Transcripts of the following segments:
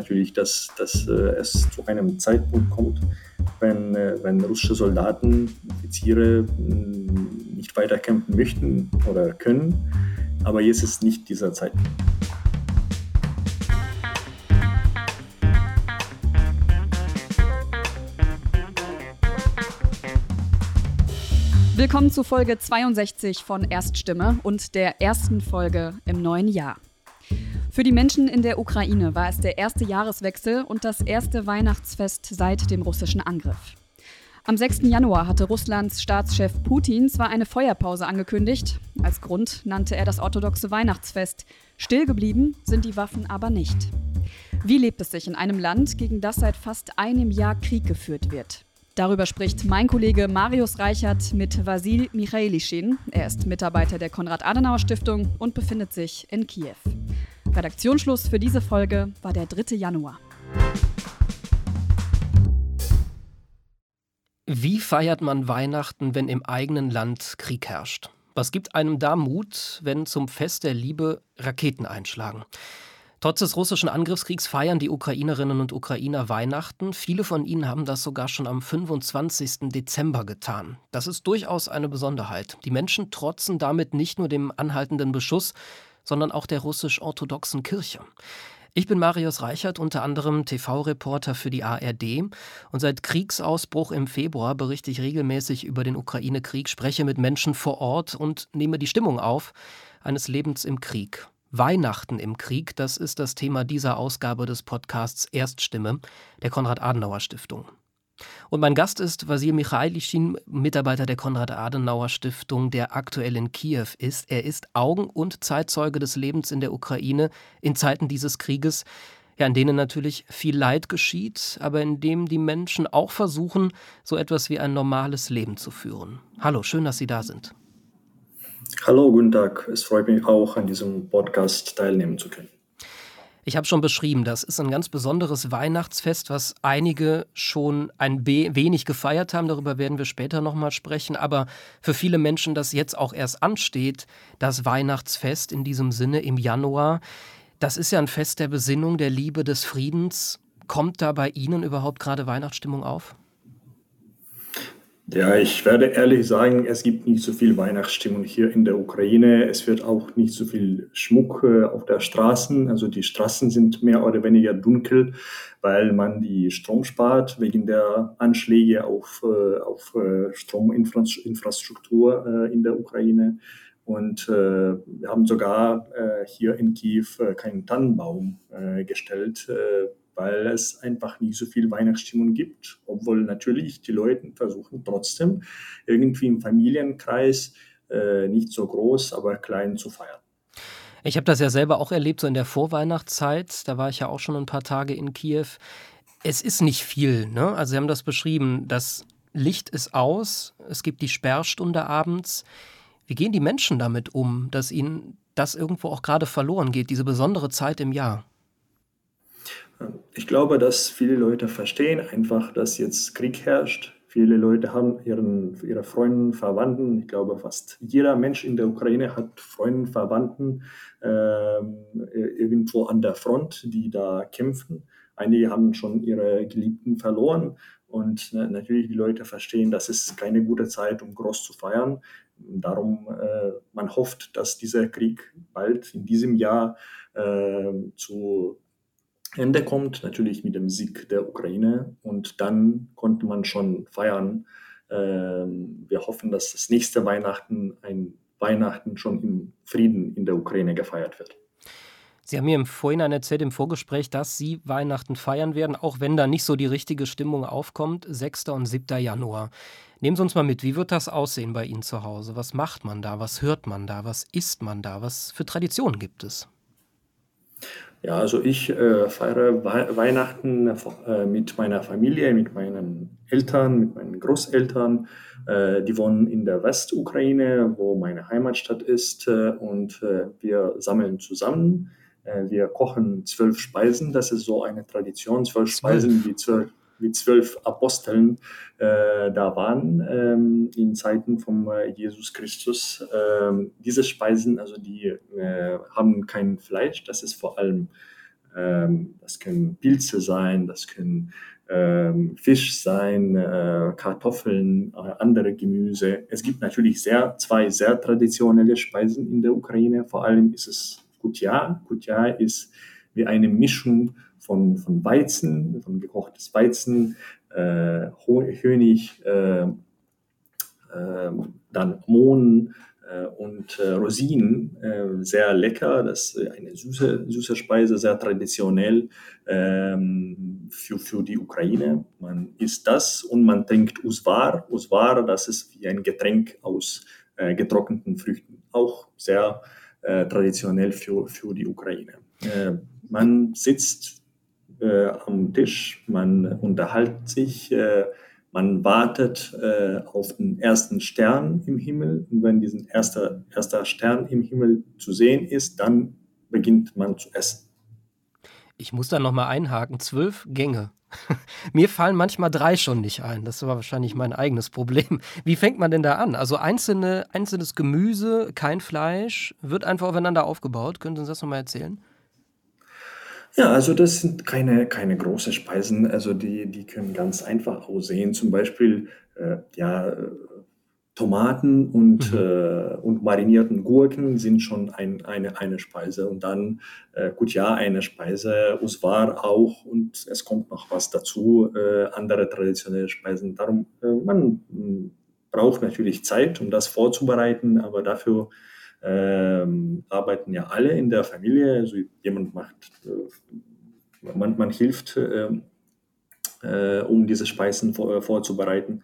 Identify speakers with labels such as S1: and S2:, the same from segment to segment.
S1: natürlich, dass, dass äh, es zu einem Zeitpunkt kommt, wenn, äh, wenn russische Soldaten, Offiziere mm, nicht weiter kämpfen möchten oder können. Aber jetzt ist nicht dieser Zeitpunkt.
S2: Willkommen zu Folge 62 von Erststimme und der ersten Folge im neuen Jahr. Für die Menschen in der Ukraine war es der erste Jahreswechsel und das erste Weihnachtsfest seit dem russischen Angriff. Am 6. Januar hatte Russlands Staatschef Putin zwar eine Feuerpause angekündigt, als Grund nannte er das orthodoxe Weihnachtsfest. Stillgeblieben sind die Waffen aber nicht. Wie lebt es sich in einem Land, gegen das seit fast einem Jahr Krieg geführt wird? Darüber spricht mein Kollege Marius Reichert mit Vasil Michailischin. Er ist Mitarbeiter der Konrad-Adenauer-Stiftung und befindet sich in Kiew. Redaktionsschluss für diese Folge war der 3. Januar.
S3: Wie feiert man Weihnachten, wenn im eigenen Land Krieg herrscht? Was gibt einem da Mut, wenn zum Fest der Liebe Raketen einschlagen? Trotz des russischen Angriffskriegs feiern die Ukrainerinnen und Ukrainer Weihnachten. Viele von ihnen haben das sogar schon am 25. Dezember getan. Das ist durchaus eine Besonderheit. Die Menschen trotzen damit nicht nur dem anhaltenden Beschuss, sondern auch der russisch-orthodoxen Kirche. Ich bin Marius Reichert, unter anderem TV-Reporter für die ARD. Und seit Kriegsausbruch im Februar berichte ich regelmäßig über den Ukraine-Krieg, spreche mit Menschen vor Ort und nehme die Stimmung auf eines Lebens im Krieg. Weihnachten im Krieg, das ist das Thema dieser Ausgabe des Podcasts Erststimme der Konrad-Adenauer-Stiftung. Und mein Gast ist Vasil Michailischin, Mitarbeiter der Konrad-Adenauer-Stiftung, der aktuell in Kiew ist. Er ist Augen- und Zeitzeuge des Lebens in der Ukraine in Zeiten dieses Krieges, ja, in denen natürlich viel Leid geschieht, aber in dem die Menschen auch versuchen, so etwas wie ein normales Leben zu führen. Hallo, schön, dass Sie da sind.
S1: Hallo, guten Tag. Es freut mich auch, an diesem Podcast teilnehmen zu können.
S3: Ich habe schon beschrieben, das ist ein ganz besonderes Weihnachtsfest, was einige schon ein wenig gefeiert haben. Darüber werden wir später nochmal sprechen. Aber für viele Menschen, das jetzt auch erst ansteht, das Weihnachtsfest in diesem Sinne im Januar, das ist ja ein Fest der Besinnung, der Liebe, des Friedens. Kommt da bei Ihnen überhaupt gerade Weihnachtsstimmung auf?
S1: Ja, ich werde ehrlich sagen, es gibt nicht so viel Weihnachtsstimmung hier in der Ukraine. Es wird auch nicht so viel Schmuck äh, auf der Straßen. Also die Straßen sind mehr oder weniger dunkel, weil man die Strom spart wegen der Anschläge auf, äh, auf äh, Strominfrastruktur in der Ukraine. Und wir haben sogar hier in Kiew keinen Tannenbaum gestellt weil es einfach nicht so viel Weihnachtsstimmung gibt, obwohl natürlich die Leute versuchen trotzdem irgendwie im Familienkreis äh, nicht so groß, aber klein zu feiern.
S3: Ich habe das ja selber auch erlebt, so in der Vorweihnachtszeit. Da war ich ja auch schon ein paar Tage in Kiew. Es ist nicht viel, ne? Also Sie haben das beschrieben, das Licht ist aus, es gibt die Sperrstunde abends. Wie gehen die Menschen damit um, dass ihnen das irgendwo auch gerade verloren geht, diese besondere Zeit im Jahr?
S1: Ich glaube, dass viele Leute verstehen einfach, dass jetzt Krieg herrscht. Viele Leute haben ihren, ihre Freunde, Verwandten. Ich glaube, fast jeder Mensch in der Ukraine hat Freunde, Verwandten äh, irgendwo an der Front, die da kämpfen. Einige haben schon ihre Geliebten verloren. Und äh, natürlich die Leute verstehen, dass es keine gute Zeit, um groß zu feiern. Darum, äh, man hofft, dass dieser Krieg bald in diesem Jahr äh, zu Ende kommt, natürlich mit dem Sieg der Ukraine. Und dann konnte man schon feiern. Ähm, wir hoffen, dass das nächste Weihnachten ein Weihnachten schon im Frieden in der Ukraine gefeiert wird.
S3: Sie haben mir im Vorhinein erzählt, im Vorgespräch, dass Sie Weihnachten feiern werden, auch wenn da nicht so die richtige Stimmung aufkommt, 6. und 7. Januar. Nehmen Sie uns mal mit, wie wird das aussehen bei Ihnen zu Hause? Was macht man da? Was hört man da? Was isst man da? Was für Traditionen gibt es?
S1: Ja, also ich äh, feiere We Weihnachten äh, mit meiner Familie, mit meinen Eltern, mit meinen Großeltern. Äh, die wohnen in der Westukraine, wo meine Heimatstadt ist. Äh, und äh, wir sammeln zusammen. Äh, wir kochen zwölf Speisen. Das ist so eine Tradition. Zwölf Speisen wie zwölf, wie zwölf Aposteln äh, da waren ähm, in Zeiten von äh, Jesus Christus. Ähm, diese Speisen, also die äh, haben kein Fleisch, das ist vor allem Ähm, das können Pilze sein, das können ähm, Fisch sein, äh, Kartoffeln, äh, andere Gemüse. Es gibt natürlich sehr, zwei sehr traditionelle Speisen in der Ukraine. Vor allem ist es Kutya. Kutya ist wie eine Mischung von, von Weizen, von gekochtes Weizen, äh, Honig, äh, äh, dann Mohn, äh, und äh, Rosinen, äh, sehr lecker. Das ist eine süße, süße Speise, sehr traditionell ähm, für, für die Ukraine. Man isst das und man trinkt Usvar. Usvar, das ist wie ein Getränk aus getrockneten Früchten. Auch sehr traditionell für, für die Ukraine. man sitzt am Tisch, man unterhält sich, man wartet äh, auf den ersten Stern im Himmel und wenn dieser erste, erster Stern im Himmel zu sehen ist, dann beginnt man zu essen.
S3: Ich muss da nochmal einhaken. Zwölf Gänge. Mir fallen manchmal drei schon nicht ein. Das war wahrscheinlich mein eigenes Problem. Wie fängt man denn da an? Also einzelne, einzelnes Gemüse, kein Fleisch, wird einfach aufeinander aufgebaut. Können Sie uns das nochmal erzählen?
S1: Ja, also das sind keine, keine großen Speisen, also die, die können ganz einfach aussehen. Zum Beispiel äh, ja, äh, Tomaten und, mhm. äh, und marinierten Gurken sind schon ein, eine, eine Speise. Und dann äh, gut ja, eine Speise, Usvar auch und es kommt noch was dazu, äh, andere traditionelle Speisen. Darum, man hm, braucht natürlich Zeit, um das vorzubereiten, aber dafür ähm, arbeiten ja alle in der Familie. Also jemand macht, äh, man, man hilft, äh, äh, um diese Speisen vor, äh, vorzubereiten.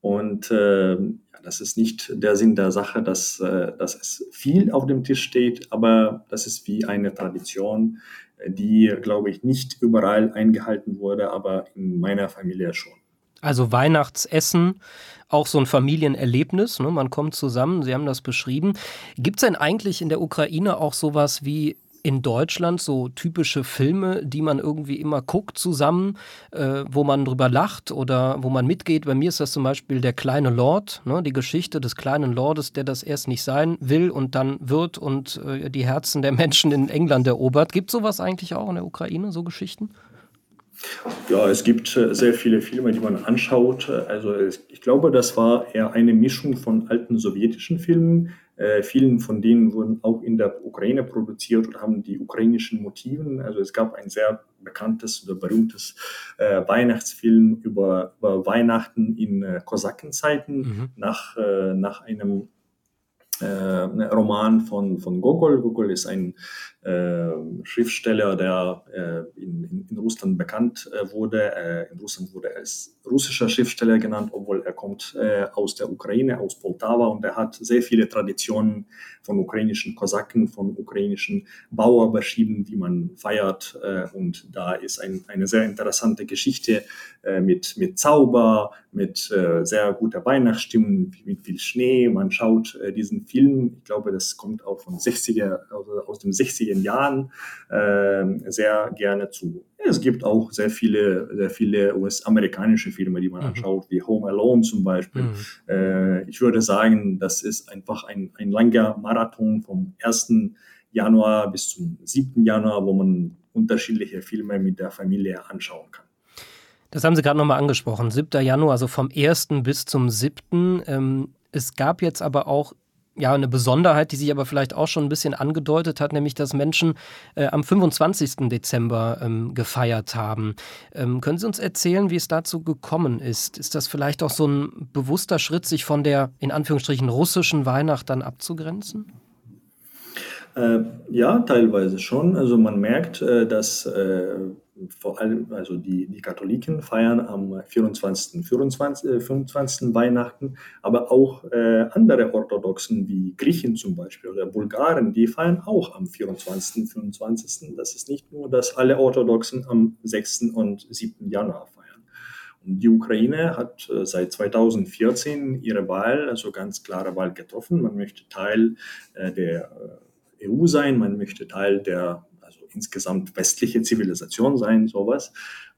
S1: Und äh, das ist nicht der Sinn der Sache, dass, äh, dass es viel auf dem Tisch steht, aber das ist wie eine Tradition, die, glaube ich, nicht überall eingehalten wurde, aber in meiner Familie schon.
S3: Also Weihnachtsessen, auch so ein Familienerlebnis, ne? man kommt zusammen, Sie haben das beschrieben. Gibt es denn eigentlich in der Ukraine auch sowas wie in Deutschland so typische Filme, die man irgendwie immer guckt zusammen, äh, wo man drüber lacht oder wo man mitgeht. Bei mir ist das zum Beispiel der kleine Lord, ne, die Geschichte des kleinen Lordes, der das erst nicht sein will und dann wird und äh, die Herzen der Menschen in England erobert. Gibt es sowas eigentlich auch in der Ukraine, so Geschichten?
S1: Ja, es gibt äh, sehr viele Filme, die man anschaut. Also ich glaube, das war eher eine Mischung von alten sowjetischen Filmen. Äh, vielen von denen wurden auch in der Ukraine produziert und haben die ukrainischen Motiven. Also es gab ein sehr bekanntes oder berühmtes äh, Weihnachtsfilm über, über, Weihnachten in äh, Kosakenzeiten mhm. nach, äh, nach einem Roman von, von Gogol. Gogol ist ein äh, Schriftsteller, der äh, in, in, Russland bekannt äh, wurde. Äh, in Russland wurde er als russischer Schriftsteller genannt, obwohl er kommt äh, aus der Ukraine, aus Poltawa und er hat sehr viele Traditionen von ukrainischen Kosaken, von ukrainischen Bauern beschrieben, wie man feiert. und da ist ein, eine sehr interessante Geschichte mit, mit Zauber, mit sehr guter Weihnachtsstimmung, mit viel Schnee. Man schaut diesen Film, ich glaube, das kommt auch von 60er, also aus dem 60er Jahren äh, sehr gerne zu. Es gibt auch sehr viele, sehr viele US-amerikanische Filme, die man mhm. anschaut, wie Home Alone zum Beispiel. Mhm. Äh, ich würde sagen, das ist einfach ein, ein langer Marathon vom 1. Januar bis zum 7. Januar, wo man unterschiedliche Filme mit der Familie anschauen kann.
S3: Das haben Sie gerade nochmal angesprochen. 7. Januar, also vom 1. bis zum 7. Ähm, es gab jetzt aber auch ja, eine Besonderheit, die sich aber vielleicht auch schon ein bisschen angedeutet hat, nämlich dass Menschen äh, am 25. Dezember ähm, gefeiert haben. Ähm, können Sie uns erzählen, wie es dazu gekommen ist? Ist das vielleicht auch so ein bewusster Schritt, sich von der in Anführungsstrichen russischen Weihnacht dann abzugrenzen?
S1: Äh, ja, teilweise schon. Also man merkt, äh, dass äh, vor allem, also die, die Katholiken feiern am 24., 24, 25. Weihnachten, aber auch äh, andere Orthodoxen wie Griechen zum Beispiel oder Bulgaren, die feiern auch am 24., 25. Das ist nicht nur, dass alle Orthodoxen am 6. und 7. Januar feiern. Und die Ukraine hat äh, seit 2014 ihre Wahl, also ganz klare Wahl getroffen. Man möchte Teil äh, der äh, EU sein, man möchte Teil der insgesamt westliche Zivilisation sein, sowas.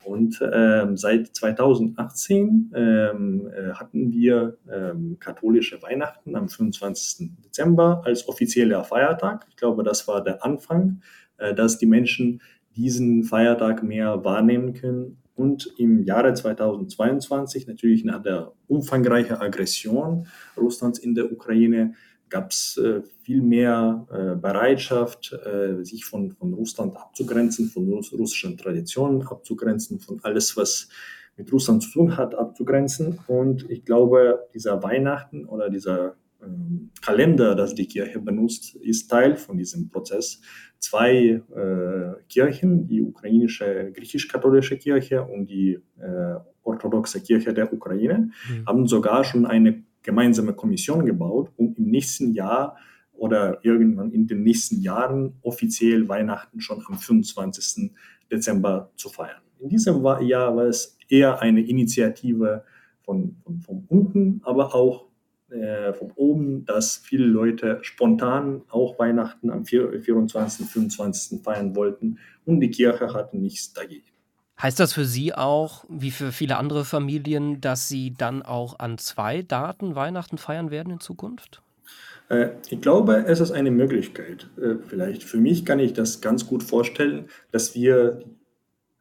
S1: Und ähm, seit 2018 ähm, äh, hatten wir ähm, katholische Weihnachten am 25. Dezember als offizieller Feiertag. Ich glaube, das war der Anfang, äh, dass die Menschen diesen Feiertag mehr wahrnehmen können. Und im Jahre 2022, natürlich nach der umfangreichen Aggression Russlands in der Ukraine, gab es äh, viel mehr äh, Bereitschaft, äh, sich von, von Russland abzugrenzen, von russischen Traditionen abzugrenzen, von alles, was mit Russland zu tun hat, abzugrenzen. Und ich glaube, dieser Weihnachten oder dieser ähm, Kalender, das die Kirche benutzt, ist Teil von diesem Prozess. Zwei äh, Kirchen, die ukrainische griechisch-katholische Kirche und die äh, orthodoxe Kirche der Ukraine, mhm. haben sogar schon eine gemeinsame Kommission gebaut, um im nächsten Jahr oder irgendwann in den nächsten Jahren offiziell Weihnachten schon am 25. Dezember zu feiern. In diesem Jahr war es eher eine Initiative von, von, von unten, aber auch äh, von oben, dass viele Leute spontan auch Weihnachten am 24., 25. feiern wollten und die Kirche hatte nichts dagegen.
S3: Heißt das für Sie auch, wie für viele andere Familien, dass Sie dann auch an zwei Daten Weihnachten feiern werden in Zukunft?
S1: Äh, ich glaube, es ist eine Möglichkeit. Äh, vielleicht für mich kann ich das ganz gut vorstellen, dass wir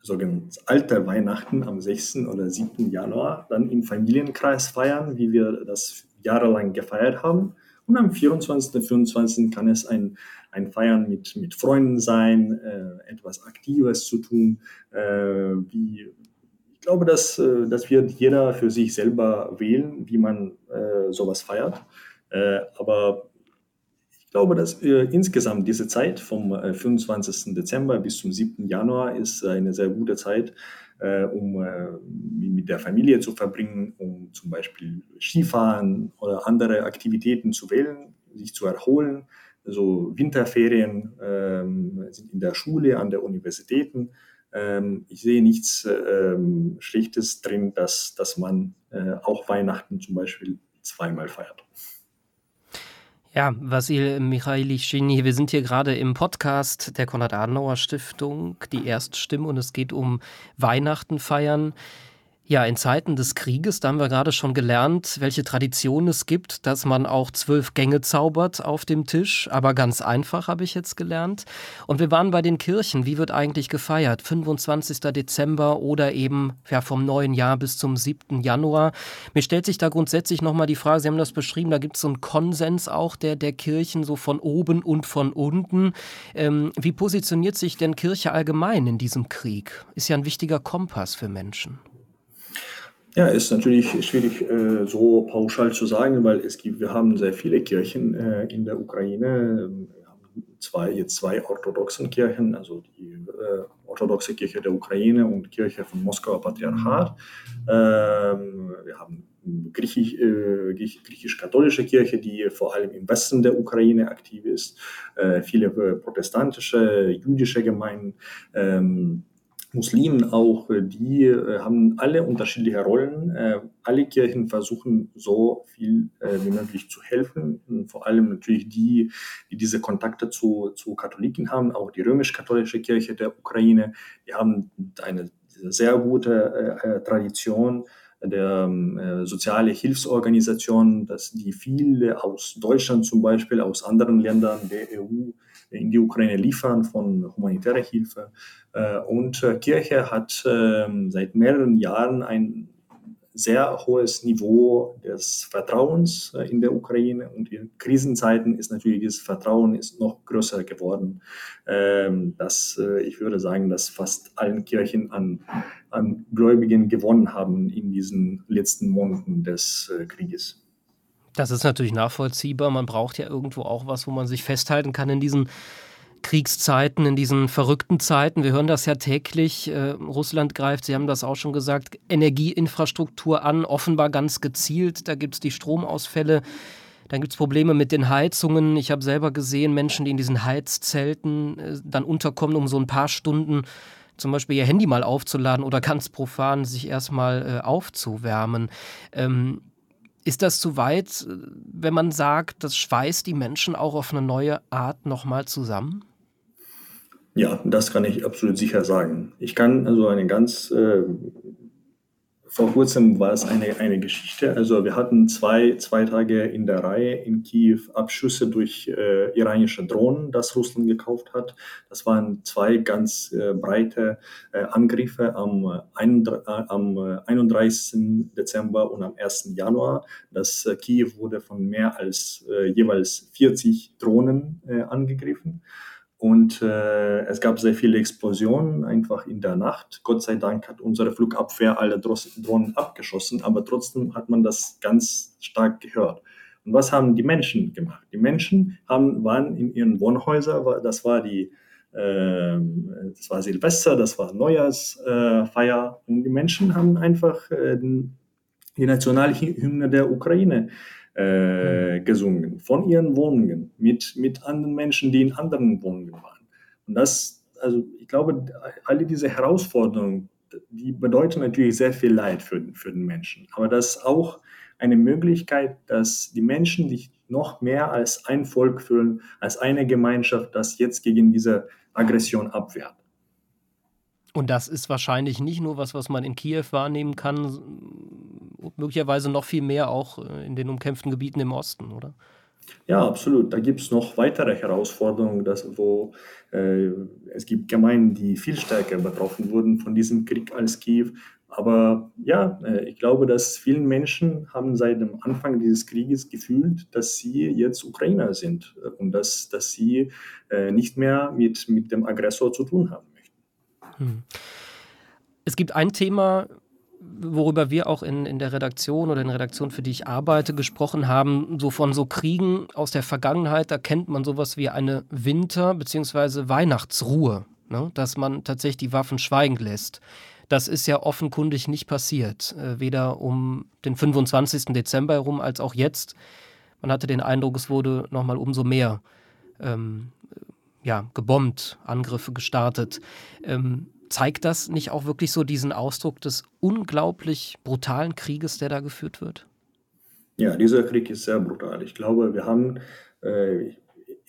S1: sogenanntes alte Weihnachten am 6. oder 7. Januar dann im Familienkreis feiern, wie wir das jahrelang gefeiert haben. Und am 24. und 25. kann es ein, ein Feiern mit, mit Freunden sein, äh, etwas Aktives zu tun. Äh, wie, ich glaube, dass, äh, das wird jeder für sich selber wählen, wie man äh, sowas feiert. Äh, aber ich glaube, dass äh, insgesamt diese Zeit vom äh, 25. Dezember bis zum 7. Januar ist eine sehr gute Zeit, äh, um äh, mit der Familie zu verbringen, um zum Beispiel Skifahren oder andere Aktivitäten zu wählen, sich zu erholen. Also Winterferien ähm, sind in der Schule, an der Universitäten. Ähm, ich sehe nichts ähm, Schlechtes drin, dass, dass man äh, auch Weihnachten zum Beispiel zweimal feiert.
S3: Ja, Vasil Michailischini, wir sind hier gerade im Podcast der Konrad-Adenauer-Stiftung, die Erststimme, und es geht um Weihnachten feiern. Ja, in Zeiten des Krieges, da haben wir gerade schon gelernt, welche Tradition es gibt, dass man auch zwölf Gänge zaubert auf dem Tisch, aber ganz einfach habe ich jetzt gelernt. Und wir waren bei den Kirchen. Wie wird eigentlich gefeiert? 25. Dezember oder eben ja, vom neuen Jahr bis zum 7. Januar. Mir stellt sich da grundsätzlich nochmal die Frage, Sie haben das beschrieben, da gibt es so einen Konsens auch der, der Kirchen, so von oben und von unten. Ähm, wie positioniert sich denn Kirche allgemein in diesem Krieg? Ist ja ein wichtiger Kompass für Menschen.
S1: Ja, ist natürlich schwierig äh, so pauschal zu sagen, weil es gibt, wir haben sehr viele Kirchen äh, in der Ukraine. Wir haben zwei, jetzt zwei orthodoxen Kirchen, also die äh, orthodoxe Kirche der Ukraine und Kirche von Moskauer Patriarchat. Ähm, wir haben Griechisch, äh, griechisch-katholische Kirche, die vor allem im Westen der Ukraine aktiv ist, viele protestantische, jüdische Gemeinden. Ähm, Muslimen auch, äh, die äh, haben alle unterschiedliche Rollen. Äh, alle Kirchen versuchen so viel wie möglich zu helfen. Vor allem natürlich die, die diese Kontakte zu, zu Katholiken haben, auch die römisch-katholische Kirche der Ukraine. Die haben eine sehr gute Tradition der äh, soziale Hilfsorganisationen, dass die viele aus Deutschland zum Beispiel, aus anderen Ländern der EU in die Ukraine liefern von humanitärer Hilfe. Äh, und äh, Kirche hat äh, seit mehreren Jahren ein sehr hohes Niveau des Vertrauens äh, in der Ukraine und in Krisenzeiten ist natürlich dieses Vertrauen ist noch größer geworden. Ähm, dass äh, ich würde sagen, dass fast allen Kirchen an, an Gläubigen gewonnen haben in diesen letzten Monaten des äh, Krieges.
S3: Das ist natürlich nachvollziehbar. Man braucht ja irgendwo auch was, wo man sich festhalten kann in diesen Kriegszeiten, in diesen verrückten Zeiten. Wir hören das ja täglich. Äh, Russland greift, Sie haben das auch schon gesagt, Energieinfrastruktur an, offenbar ganz gezielt. Da gibt es die Stromausfälle. Dann gibt es Probleme mit den Heizungen. Ich habe selber gesehen, Menschen, die in diesen Heizzelten äh, dann unterkommen, um so ein paar Stunden zum Beispiel ihr Handy mal aufzuladen oder ganz profan sich erstmal äh, aufzuwärmen. Ähm, ist das zu weit, wenn man sagt, das schweißt die Menschen auch auf eine neue Art nochmal zusammen?
S1: Ja, das kann ich absolut sicher sagen. Ich kann also eine ganz äh, vor kurzem war es eine, eine Geschichte. Also wir hatten zwei, zwei Tage in der Reihe in Kiew Abschüsse durch äh, iranische Drohnen, das Russland gekauft hat. Das waren zwei ganz äh, breite äh, Angriffe am, ein, äh, am 31. Äh, Dezember und am 1. Januar. Das äh, Kiew wurde von mehr als jeweils 40 Drohnen angegriffen. Und äh, es gab sehr viele Explosionen einfach in der Nacht. Gott sei Dank hat unsere Flugabwehr alle Drohnen abgeschossen, aber trotzdem hat man das ganz stark gehört. Und was haben die Menschen gemacht? Die Menschen haben, waren in ihren Wohnhäusern, das war die äh, das war Silvester, das war Neujahrsfeier äh, und die Menschen haben einfach äh, die Nationalhymne der Ukraine äh, gesungen, von ihren Wohnungen, mit, mit anderen Menschen, die in anderen Wohnungen waren. Und das, also ich glaube, alle diese Herausforderungen, die bedeuten natürlich sehr viel Leid für, für den Menschen. Aber das ist auch eine Möglichkeit, dass die Menschen sich noch mehr als ein Volk fühlen, als eine Gemeinschaft, das jetzt gegen diese Aggression abwehrt.
S3: Und das ist wahrscheinlich nicht nur was, was man in Kiew wahrnehmen kann, möglicherweise noch viel mehr auch äh, in den umkämpften Gebieten im Osten, oder?
S1: Ja, absolut. Da gibt es noch weitere Herausforderungen, dass, wo äh, es gibt Gemeinden, die viel stärker betroffen wurden von diesem Krieg als Kiew. Aber ja, äh, ich glaube, dass vielen Menschen haben seit dem Anfang dieses Krieges gefühlt, dass sie jetzt Ukrainer sind und dass, dass sie äh, nicht mehr mit, mit dem Aggressor zu tun haben.
S3: Hm. Es gibt ein Thema, worüber wir auch in, in der Redaktion oder in der Redaktion, für die ich arbeite, gesprochen haben, so von so Kriegen aus der Vergangenheit, da kennt man sowas wie eine Winter- bzw. Weihnachtsruhe, ne? dass man tatsächlich die Waffen schweigen lässt. Das ist ja offenkundig nicht passiert, äh, weder um den 25. Dezember herum als auch jetzt. Man hatte den Eindruck, es wurde nochmal umso mehr ähm, ja, gebombt, Angriffe gestartet. Ähm, zeigt das nicht auch wirklich so diesen Ausdruck des unglaublich brutalen Krieges, der da geführt wird?
S1: Ja, dieser Krieg ist sehr brutal. Ich glaube, wir haben, äh,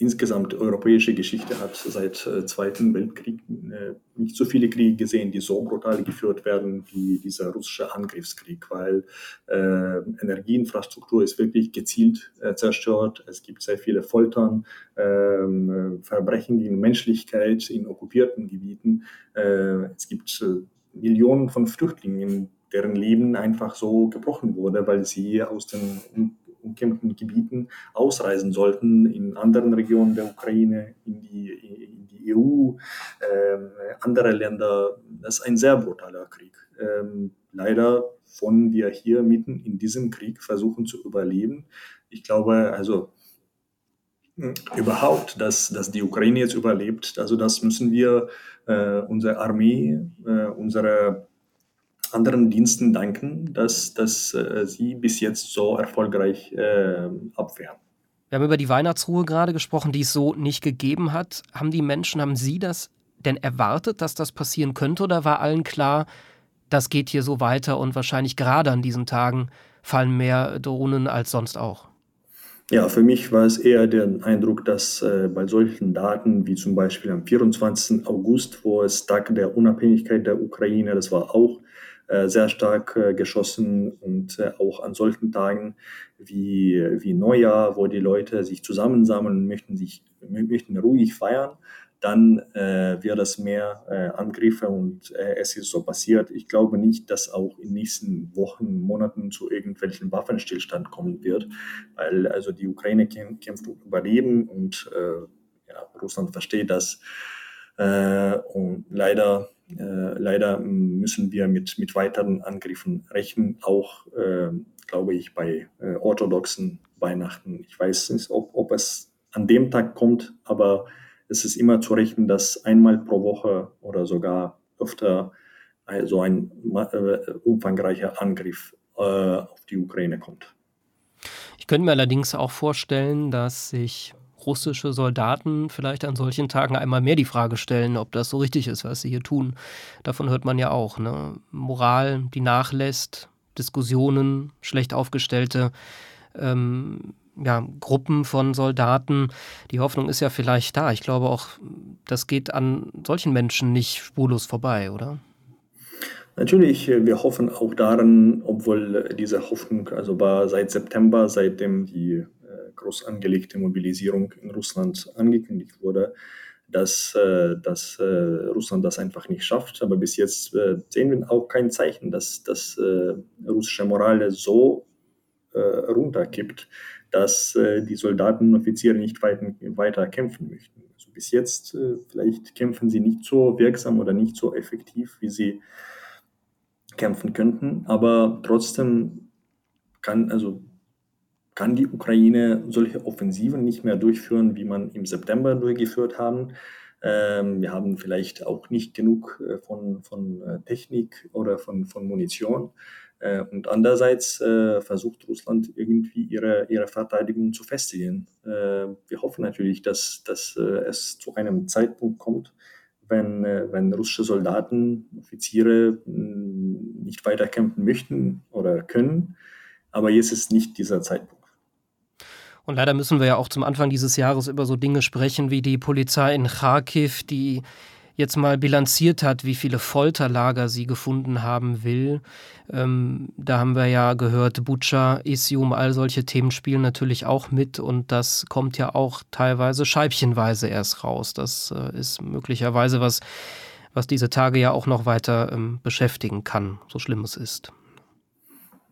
S1: insgesamt europäische Geschichte hat seit äh, Zweiten Weltkrieg äh, nicht so viele Kriege gesehen, die so brutal geführt werden wie dieser russische Angriffskrieg, weil äh, Energieinfrastruktur ist wirklich gezielt äh, zerstört. Es gibt sehr viele Foltern, ähm, Verbrechen gegen Menschlichkeit in okkupierten Gebieten. Es gibt Millionen von Flüchtlingen, deren Leben einfach so gebrochen wurde, weil sie aus den umkämpften Gebieten ausreisen sollten, in anderen Regionen der Ukraine, in die, in die EU, äh, andere Länder. Das ist ein sehr brutaler Krieg. Ähm, leider von wir hier mitten in diesem Krieg versuchen zu überleben. Ich glaube, also überhaupt, dass, dass die Ukraine jetzt überlebt, also das müssen wir äh, unsere Armee, äh, unsere anderen Diensten danken, dass, dass äh, sie bis jetzt so erfolgreich äh, abwehren.
S3: Wir haben über die Weihnachtsruhe gerade gesprochen, die es so nicht gegeben hat. Haben die Menschen, haben Sie das denn erwartet, dass das passieren könnte oder war allen klar, das geht hier so weiter und wahrscheinlich gerade an diesen Tagen fallen mehr Drohnen als sonst auch?
S1: Ja, für mich war es eher der Eindruck, dass äh, bei solchen Daten wie zum Beispiel am 24. August, wo es Tag der Unabhängigkeit der Ukraine, das war auch sehr stark äh, geschossen und äh, auch an solchen Tagen wie, wie Neujahr, wo die Leute sich zusammensammeln und möchten, sich, möchten ruhig feiern, dann äh, wird es mehr äh, Angriffe und äh, es ist so passiert. Ich glaube nicht, dass auch in nächsten Wochen, Monaten zu irgendwelchen Waffenstillstand kommen wird, weil also die Ukraine kämpft um Überleben und ja, Russland versteht das. und leider äh, leider müssen wir mit, mit weiteren Angriffen rechnen, auch, äh, glaube ich, bei äh, orthodoxen Weihnachten. Ich weiß nicht, ob, ob es an dem Tag kommt, aber es ist immer zu rechnen, dass einmal pro Woche oder sogar öfter so ein äh, umfangreicher Angriff äh, auf die Ukraine kommt.
S3: Ich könnte mir allerdings auch vorstellen, dass sich russische Soldaten vielleicht an solchen Tagen einmal mehr die Frage stellen, ob das so richtig ist, was sie hier tun. Davon hört man ja auch. Ne? Moral, die nachlässt, Diskussionen, schlecht aufgestellte ähm, ja, Gruppen von Soldaten. Die Hoffnung ist ja vielleicht da. Ich glaube auch, das geht an solchen Menschen nicht spurlos vorbei, oder?
S1: Natürlich, äh, wir hoffen auch daran, obwohl äh, diese Hoffnung also war seit September, seitdem die groß angelegte Mobilisierung in Russland angekündigt wurde, dass, dass Russland das einfach nicht schafft. Aber bis jetzt sehen wir auch kein Zeichen, dass das russische Moral so runterkippt, dass die Soldaten und Offiziere nicht weiter, weiter kämpfen möchten. Also bis jetzt vielleicht kämpfen sie nicht so wirksam oder nicht so effektiv, wie sie kämpfen könnten. Aber trotzdem kann, also kann die Ukraine solche Offensiven nicht mehr durchführen, wie man im September durchgeführt haben. Ähm, wir haben vielleicht auch nicht genug äh, von, von äh, Technik oder von, von Munition. Äh, und andererseits versucht Russland irgendwie ihre, ihre Verteidigung zu festigen. Wir hoffen natürlich, dass, dass es zu einem Zeitpunkt kommt, wenn, wenn russische Soldaten, Offiziere hm, nicht weiter kämpfen möchten oder können. Aber jetzt ist nicht dieser Zeitpunkt.
S3: Und leider müssen wir ja auch zum Anfang dieses Jahres über so Dinge sprechen wie die Polizei in Kharkiv, die jetzt mal bilanziert hat, wie viele Folterlager sie gefunden haben will. Ähm, da haben wir ja gehört, Butscha, Isium, all solche Themen spielen natürlich auch mit und das kommt ja auch teilweise scheibchenweise erst raus. Das äh, ist möglicherweise was, was diese Tage ja auch noch weiter ähm, beschäftigen kann, so schlimm es ist.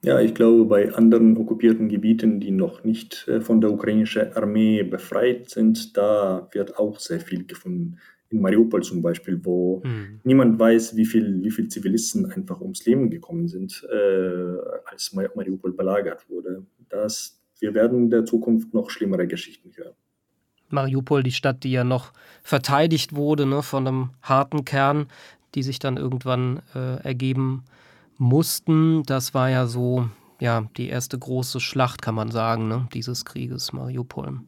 S1: Ja, ich glaube, bei anderen okkupierten Gebieten, die noch nicht äh, von der ukrainischen Armee befreit sind, da wird auch sehr viel gefunden in Mariupol zum Beispiel, wo mhm. niemand weiß, wie viele wie viel Zivilisten einfach ums Leben gekommen sind, äh, als Mariupol belagert wurde. Das, wir werden in der Zukunft noch schlimmere Geschichten hören.
S3: Mariupol, die Stadt, die ja noch verteidigt wurde ne, von einem harten Kern, die sich dann irgendwann äh, ergeben mussten. Das war ja so ja, die erste große Schlacht, kann man sagen, ne, dieses Krieges, Mariupol.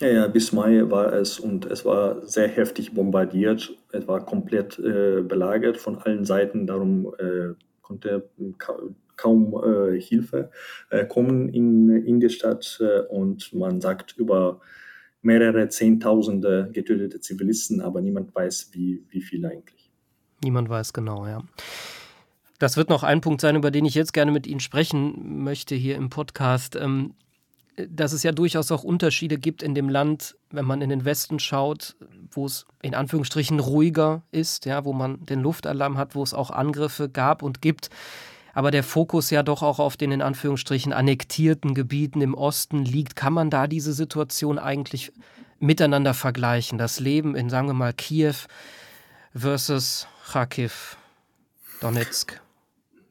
S1: Ja, ja, bis Mai war es und es war sehr heftig bombardiert. Es war komplett äh, belagert von allen Seiten. Darum äh, konnte ka kaum äh, Hilfe äh, kommen in, in die Stadt. Äh, und man sagt über mehrere Zehntausende getötete Zivilisten, aber niemand weiß, wie, wie viele eigentlich.
S3: Niemand weiß genau, ja. Das wird noch ein Punkt sein, über den ich jetzt gerne mit Ihnen sprechen möchte hier im Podcast. Ähm, dass es ja durchaus auch Unterschiede gibt in dem Land, wenn man in den Westen schaut, wo es in Anführungsstrichen ruhiger ist, ja, wo man den Luftalarm hat, wo es auch Angriffe gab und gibt. Aber der Fokus ja doch auch auf den in Anführungsstrichen annektierten Gebieten im Osten liegt. Kann man da diese Situation eigentlich miteinander vergleichen? Das Leben in, sagen wir mal, Kiew versus Kharkiv, Donetsk.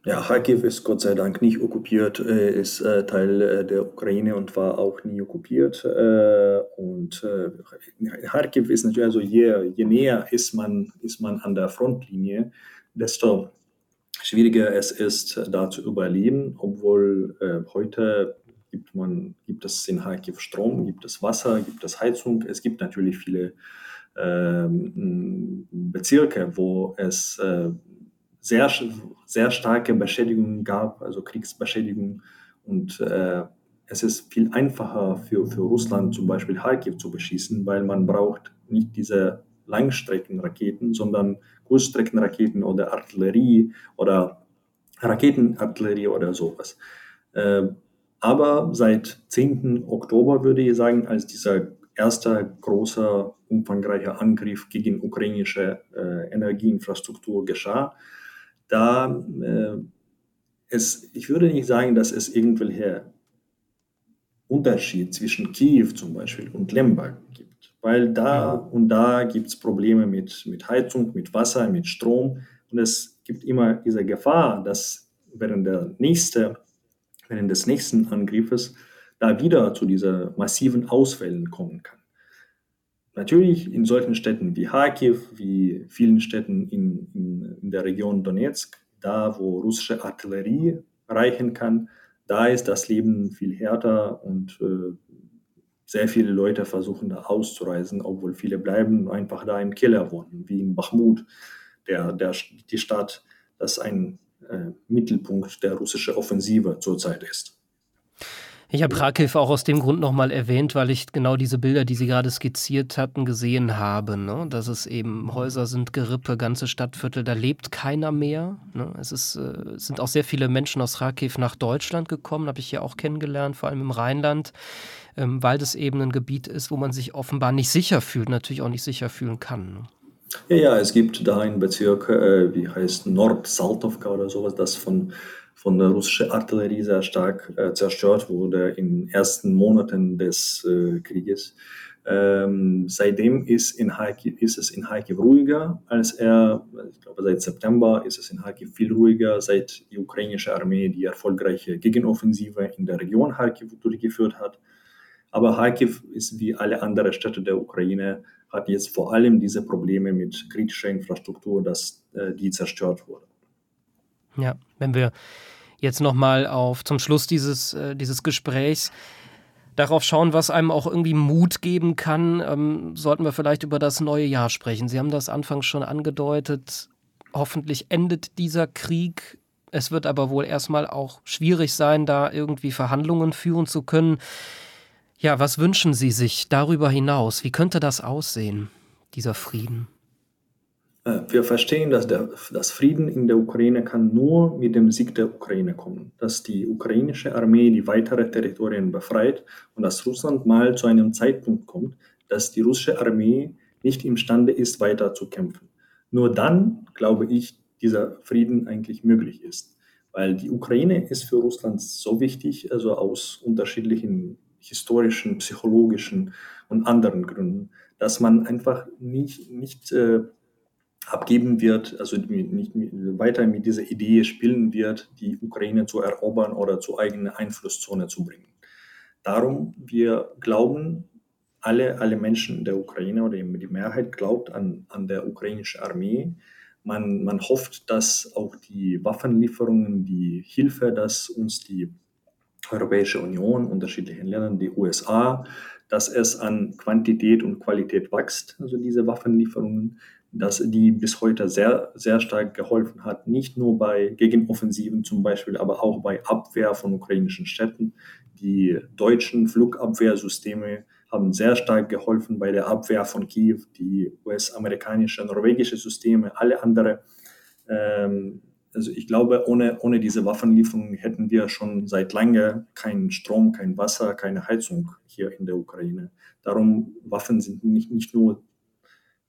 S1: Ja, Kharkiv ist Gott sei Dank nicht okkupiert, äh, ist äh, Teil äh, der Ukraine und war auch nie okkupiert. Und Kharkiv ist natürlich, also je, je näher ist man, ist man an der Frontlinie, desto schwieriger es ist, da zu überleben, obwohl heute gibt, man, gibt es in Kharkiv Strom, gibt es Wasser, gibt es Heizung. Es gibt natürlich viele ähm, Bezirke, wo es sehr, sehr starke Beschädigungen gab, also Kriegsbeschädigungen. Und äh, es ist viel einfacher für, für Russland zum Beispiel Kharkiv zu beschießen, weil man braucht nicht diese Langstreckenraketen, sondern Kurzstreckenraketen oder Artillerie oder Raketenartillerie oder sowas. Äh, aber seit 10. Oktober würde ich sagen, als dieser erste große, umfangreiche Angriff gegen ukrainische äh, Energieinfrastruktur geschah, da äh, es, ich würde nicht sagen, dass es irgendwelche Unterschied zwischen Kiew zum Beispiel und Lemberg gibt, weil da und da gibt es Probleme mit, mit Heizung, mit Wasser, mit Strom. Und es gibt immer diese Gefahr, dass während, der nächste, während des nächsten Angriffes da wieder zu diesen massiven Ausfällen kommen kann. Natürlich in solchen Städten wie Kharkiv, wie vielen Städten in, in, in der Region Donetsk, da wo russische Artillerie reichen kann, da ist das Leben viel härter und äh, sehr viele Leute versuchen da auszureisen, obwohl viele bleiben einfach da im Keller wohnen, wie in Bachmut, der, der, die Stadt, das ein äh, Mittelpunkt der russischen Offensive zurzeit ist.
S3: Ich habe Kharkiv auch aus dem Grund nochmal erwähnt, weil ich genau diese Bilder, die Sie gerade skizziert hatten, gesehen habe. Ne? Dass es eben Häuser sind, Gerippe, ganze Stadtviertel, da lebt keiner mehr. Ne? Es, ist, äh, sind auch sehr viele Menschen aus Kharkiv nach Deutschland gekommen, habe ich hier auch kennengelernt, vor allem im Rheinland, ähm, weil das eben ein Gebiet ist, wo man sich offenbar nicht sicher fühlt, natürlich auch nicht sicher fühlen kann. Ne?
S1: Ja, ja, es gibt da einen Bezirk, äh, wie heißt Nord-Saltovka oder sowas, das von von der russischen Artillerie sehr stark äh, zerstört wurde in den ersten Monaten des äh, Krieges. Ähm, seitdem ist, in Kharkiv, ist es in Kharkiv ruhiger, als er, ich glaube seit September ist es in Kharkiv viel ruhiger, seit die ukrainische Armee die erfolgreiche Gegenoffensive in der Region Kharkiv durchgeführt hat. Aber Kharkiv ist wie alle anderen Städte der Ukraine, hat jetzt vor allem diese Probleme mit kritischer Infrastruktur, dass äh, die zerstört wurde.
S3: Ja, wenn wir jetzt nochmal auf zum Schluss dieses, äh, dieses Gesprächs darauf schauen, was einem auch irgendwie Mut geben kann, ähm, sollten wir vielleicht über das neue Jahr sprechen. Sie haben das anfangs schon angedeutet. Hoffentlich endet dieser Krieg. Es wird aber wohl erstmal auch schwierig sein, da irgendwie Verhandlungen führen zu können. Ja, was wünschen Sie sich darüber hinaus? Wie könnte das aussehen, dieser Frieden?
S1: Äh, wir verstehen, dass der dass Frieden in der Ukraine kann nur mit dem Sieg der Ukraine kommen, dass die ukrainische Armee die weiteren Territorien befreit und dass Russland mal zu einem Zeitpunkt kommt, dass die russische Armee nicht imstande ist, weiter zu kämpfen. Nur dann, glaube ich, dieser Frieden eigentlich möglich ist. Weil die Ukraine ist für Russland so wichtig, also aus unterschiedlichen historischen, psychologischen und anderen Gründen, dass man einfach nicht, nicht äh, abgeben wird, also nicht weiter mit dieser Idee spielen wird, die Ukraine zu erobern oder zu eigener Einflusszone zu bringen. Darum, wir glauben, alle, alle Menschen der Ukraine oder die Mehrheit glaubt an, an der ukrainischen Armee. Man, man hofft, dass auch die Waffenlieferungen, die Hilfe, dass uns die Europäische Union, unterschiedlichen Ländern, die USA, dass es an Quantität und Qualität wächst, also diese Waffenlieferungen, dass die bis heute sehr, sehr stark geholfen hat, nicht nur bei Gegenoffensiven zum Beispiel, aber auch bei Abwehr von ukrainischen Städten. Die deutschen Flugabwehrsysteme haben sehr stark geholfen bei der Abwehr von Kiew, die US-amerikanische, norwegische Systeme, alle anderen. Ähm, also ich glaube, ohne, ohne diese Waffenlieferungen hätten wir schon seit lange keinen Strom, kein Wasser, keine Heizung hier in der Ukraine. Darum, Waffen sind nicht, nicht nur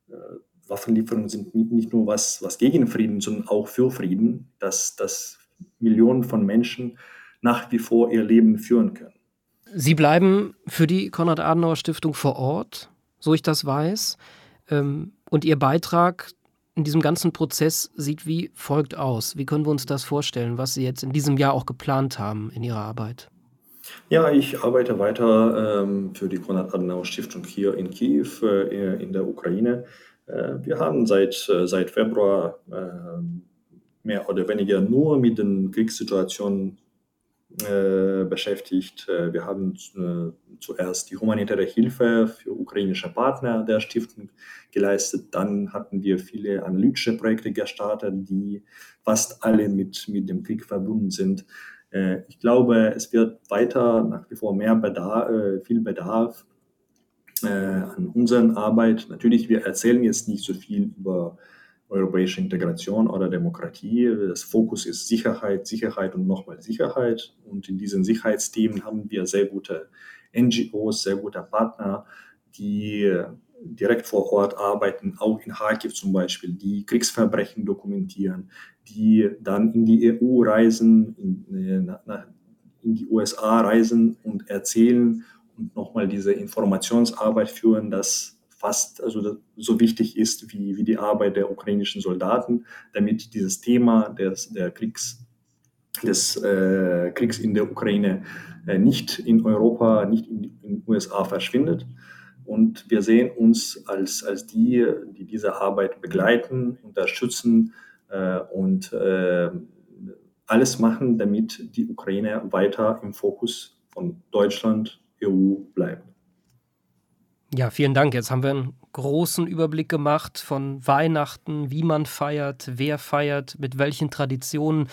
S1: äh, Waffenlieferungen sind nicht nur was, was gegen Frieden, sondern auch für Frieden, dass, dass Millionen von Menschen nach wie vor ihr Leben führen können.
S3: Sie bleiben für die Konrad-Adenauer-Stiftung vor Ort, so ich das weiß. Ähm, und Ihr Beitrag in diesem ganzen Prozess sieht wie folgt aus. Wie können wir uns das vorstellen, was Sie jetzt in diesem Jahr auch geplant haben in Ihrer Arbeit?
S1: Ja, ich arbeite weiter ähm, für die Konrad-Adenauer-Stiftung hier in Kiew, äh, in der Ukraine. Äh, wir haben seit, äh, seit Februar äh, mehr oder weniger nur mit den Kriegssituationen beschäftigt. Wir haben zuerst die humanitäre Hilfe für ukrainische Partner der Stiftung geleistet. Dann hatten wir viele analytische Projekte gestartet, die fast alle mit, mit dem Krieg verbunden sind. Ich glaube, es wird weiter nach wie vor mehr Bedarf, viel Bedarf äh, an unseren Arbeit. Natürlich, wir erzählen jetzt nicht so viel über europäische Integration oder Demokratie. Das Fokus ist Sicherheit, Sicherheit und nochmal Sicherheit. Und in diesen Sicherheitsthemen haben wir sehr gute NGOs, sehr gute Partner, die direkt vor Ort arbeiten, auch in Kharkiv zum Beispiel, die Kriegsverbrechen dokumentieren, die dann in die EU reisen, in, äh, in die USA reisen und erzählen und nochmal diese Informationsarbeit führen, das fast also so wichtig ist wie, wie die Arbeit der ukrainischen Soldaten, damit dieses Thema des, der Kriegs, des äh, Kriegs in der Ukraine äh, nicht in Europa, nicht in den USA verschwindet. Und wir sehen uns als, als die, die diese Arbeit begleiten, unterstützen äh, und äh, alles machen, damit die Ukraine weiter im Fokus von Deutschland EU bleibt.
S3: Ja, vielen Dank. Jetzt haben wir einen großen Überblick gemacht von Weihnachten, wie man feiert, wer feiert, mit welchen Traditionen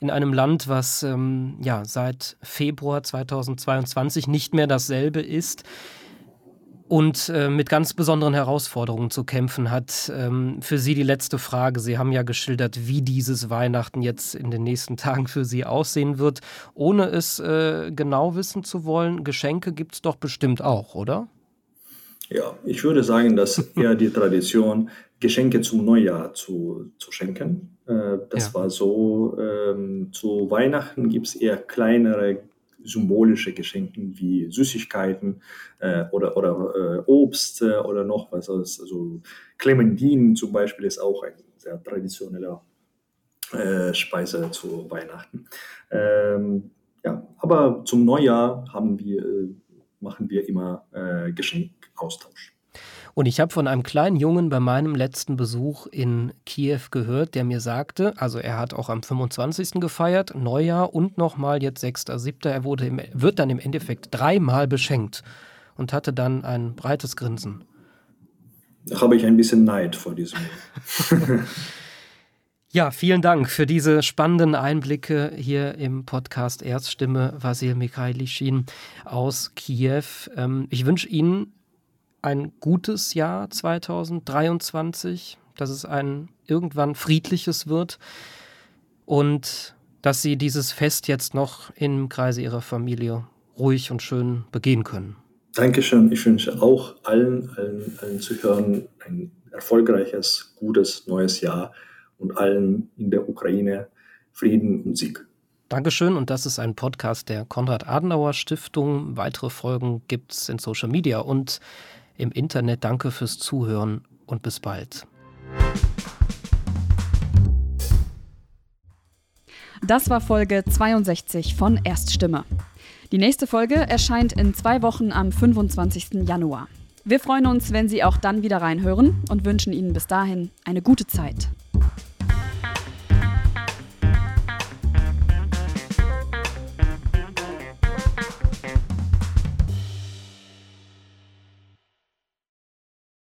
S3: in einem Land, was ähm, ja seit Februar 2022 nicht mehr dasselbe ist und äh, mit ganz besonderen Herausforderungen zu kämpfen hat. Ähm, für Sie die letzte Frage. Sie haben ja geschildert, wie dieses Weihnachten jetzt in den nächsten Tagen für Sie aussehen wird. Ohne es äh, genau wissen zu wollen, Geschenke gibt es doch bestimmt auch, oder?
S1: Ja, ich würde sagen, dass eher die Tradition, Geschenke zum Neujahr zu, zu schenken. Äh, das ja. war so, ähm, zu Weihnachten gibt es eher kleinere symbolische Geschenke wie Süßigkeiten äh, oder, oder äh, Obst äh, oder noch was. Also Clementinen zum Beispiel ist auch ein sehr traditioneller äh, Speise zu Weihnachten. Ähm, ja, aber zum Neujahr haben wir, äh, machen wir immer äh, Geschenkaustausch.
S3: Und ich habe von einem kleinen Jungen bei meinem letzten Besuch in Kiew gehört, der mir sagte, also er hat auch am 25. gefeiert, Neujahr und nochmal jetzt 6., 7. Er wurde im, wird dann im Endeffekt dreimal beschenkt und hatte dann ein breites Grinsen.
S1: Da habe ich ein bisschen Neid vor diesem.
S3: Ja, vielen Dank für diese spannenden Einblicke hier im Podcast Erzstimme Vasil Mikhailichin aus Kiew. Ähm, ich wünsche Ihnen ein gutes Jahr 2023, dass es ein irgendwann friedliches wird und dass Sie dieses Fest jetzt noch im Kreise Ihrer Familie ruhig und schön begehen können.
S1: Dankeschön. Ich wünsche auch allen, allen, allen Zuhörern ein erfolgreiches, gutes neues Jahr und allen in der Ukraine Frieden und Sieg.
S3: Dankeschön und das ist ein Podcast der Konrad-Adenauer Stiftung. Weitere Folgen gibt es in Social Media und im Internet. Danke fürs Zuhören und bis bald.
S2: Das war Folge 62 von Erststimme. Die nächste Folge erscheint in zwei Wochen am 25. Januar. Wir freuen uns, wenn Sie auch dann wieder reinhören und wünschen Ihnen bis dahin eine gute Zeit.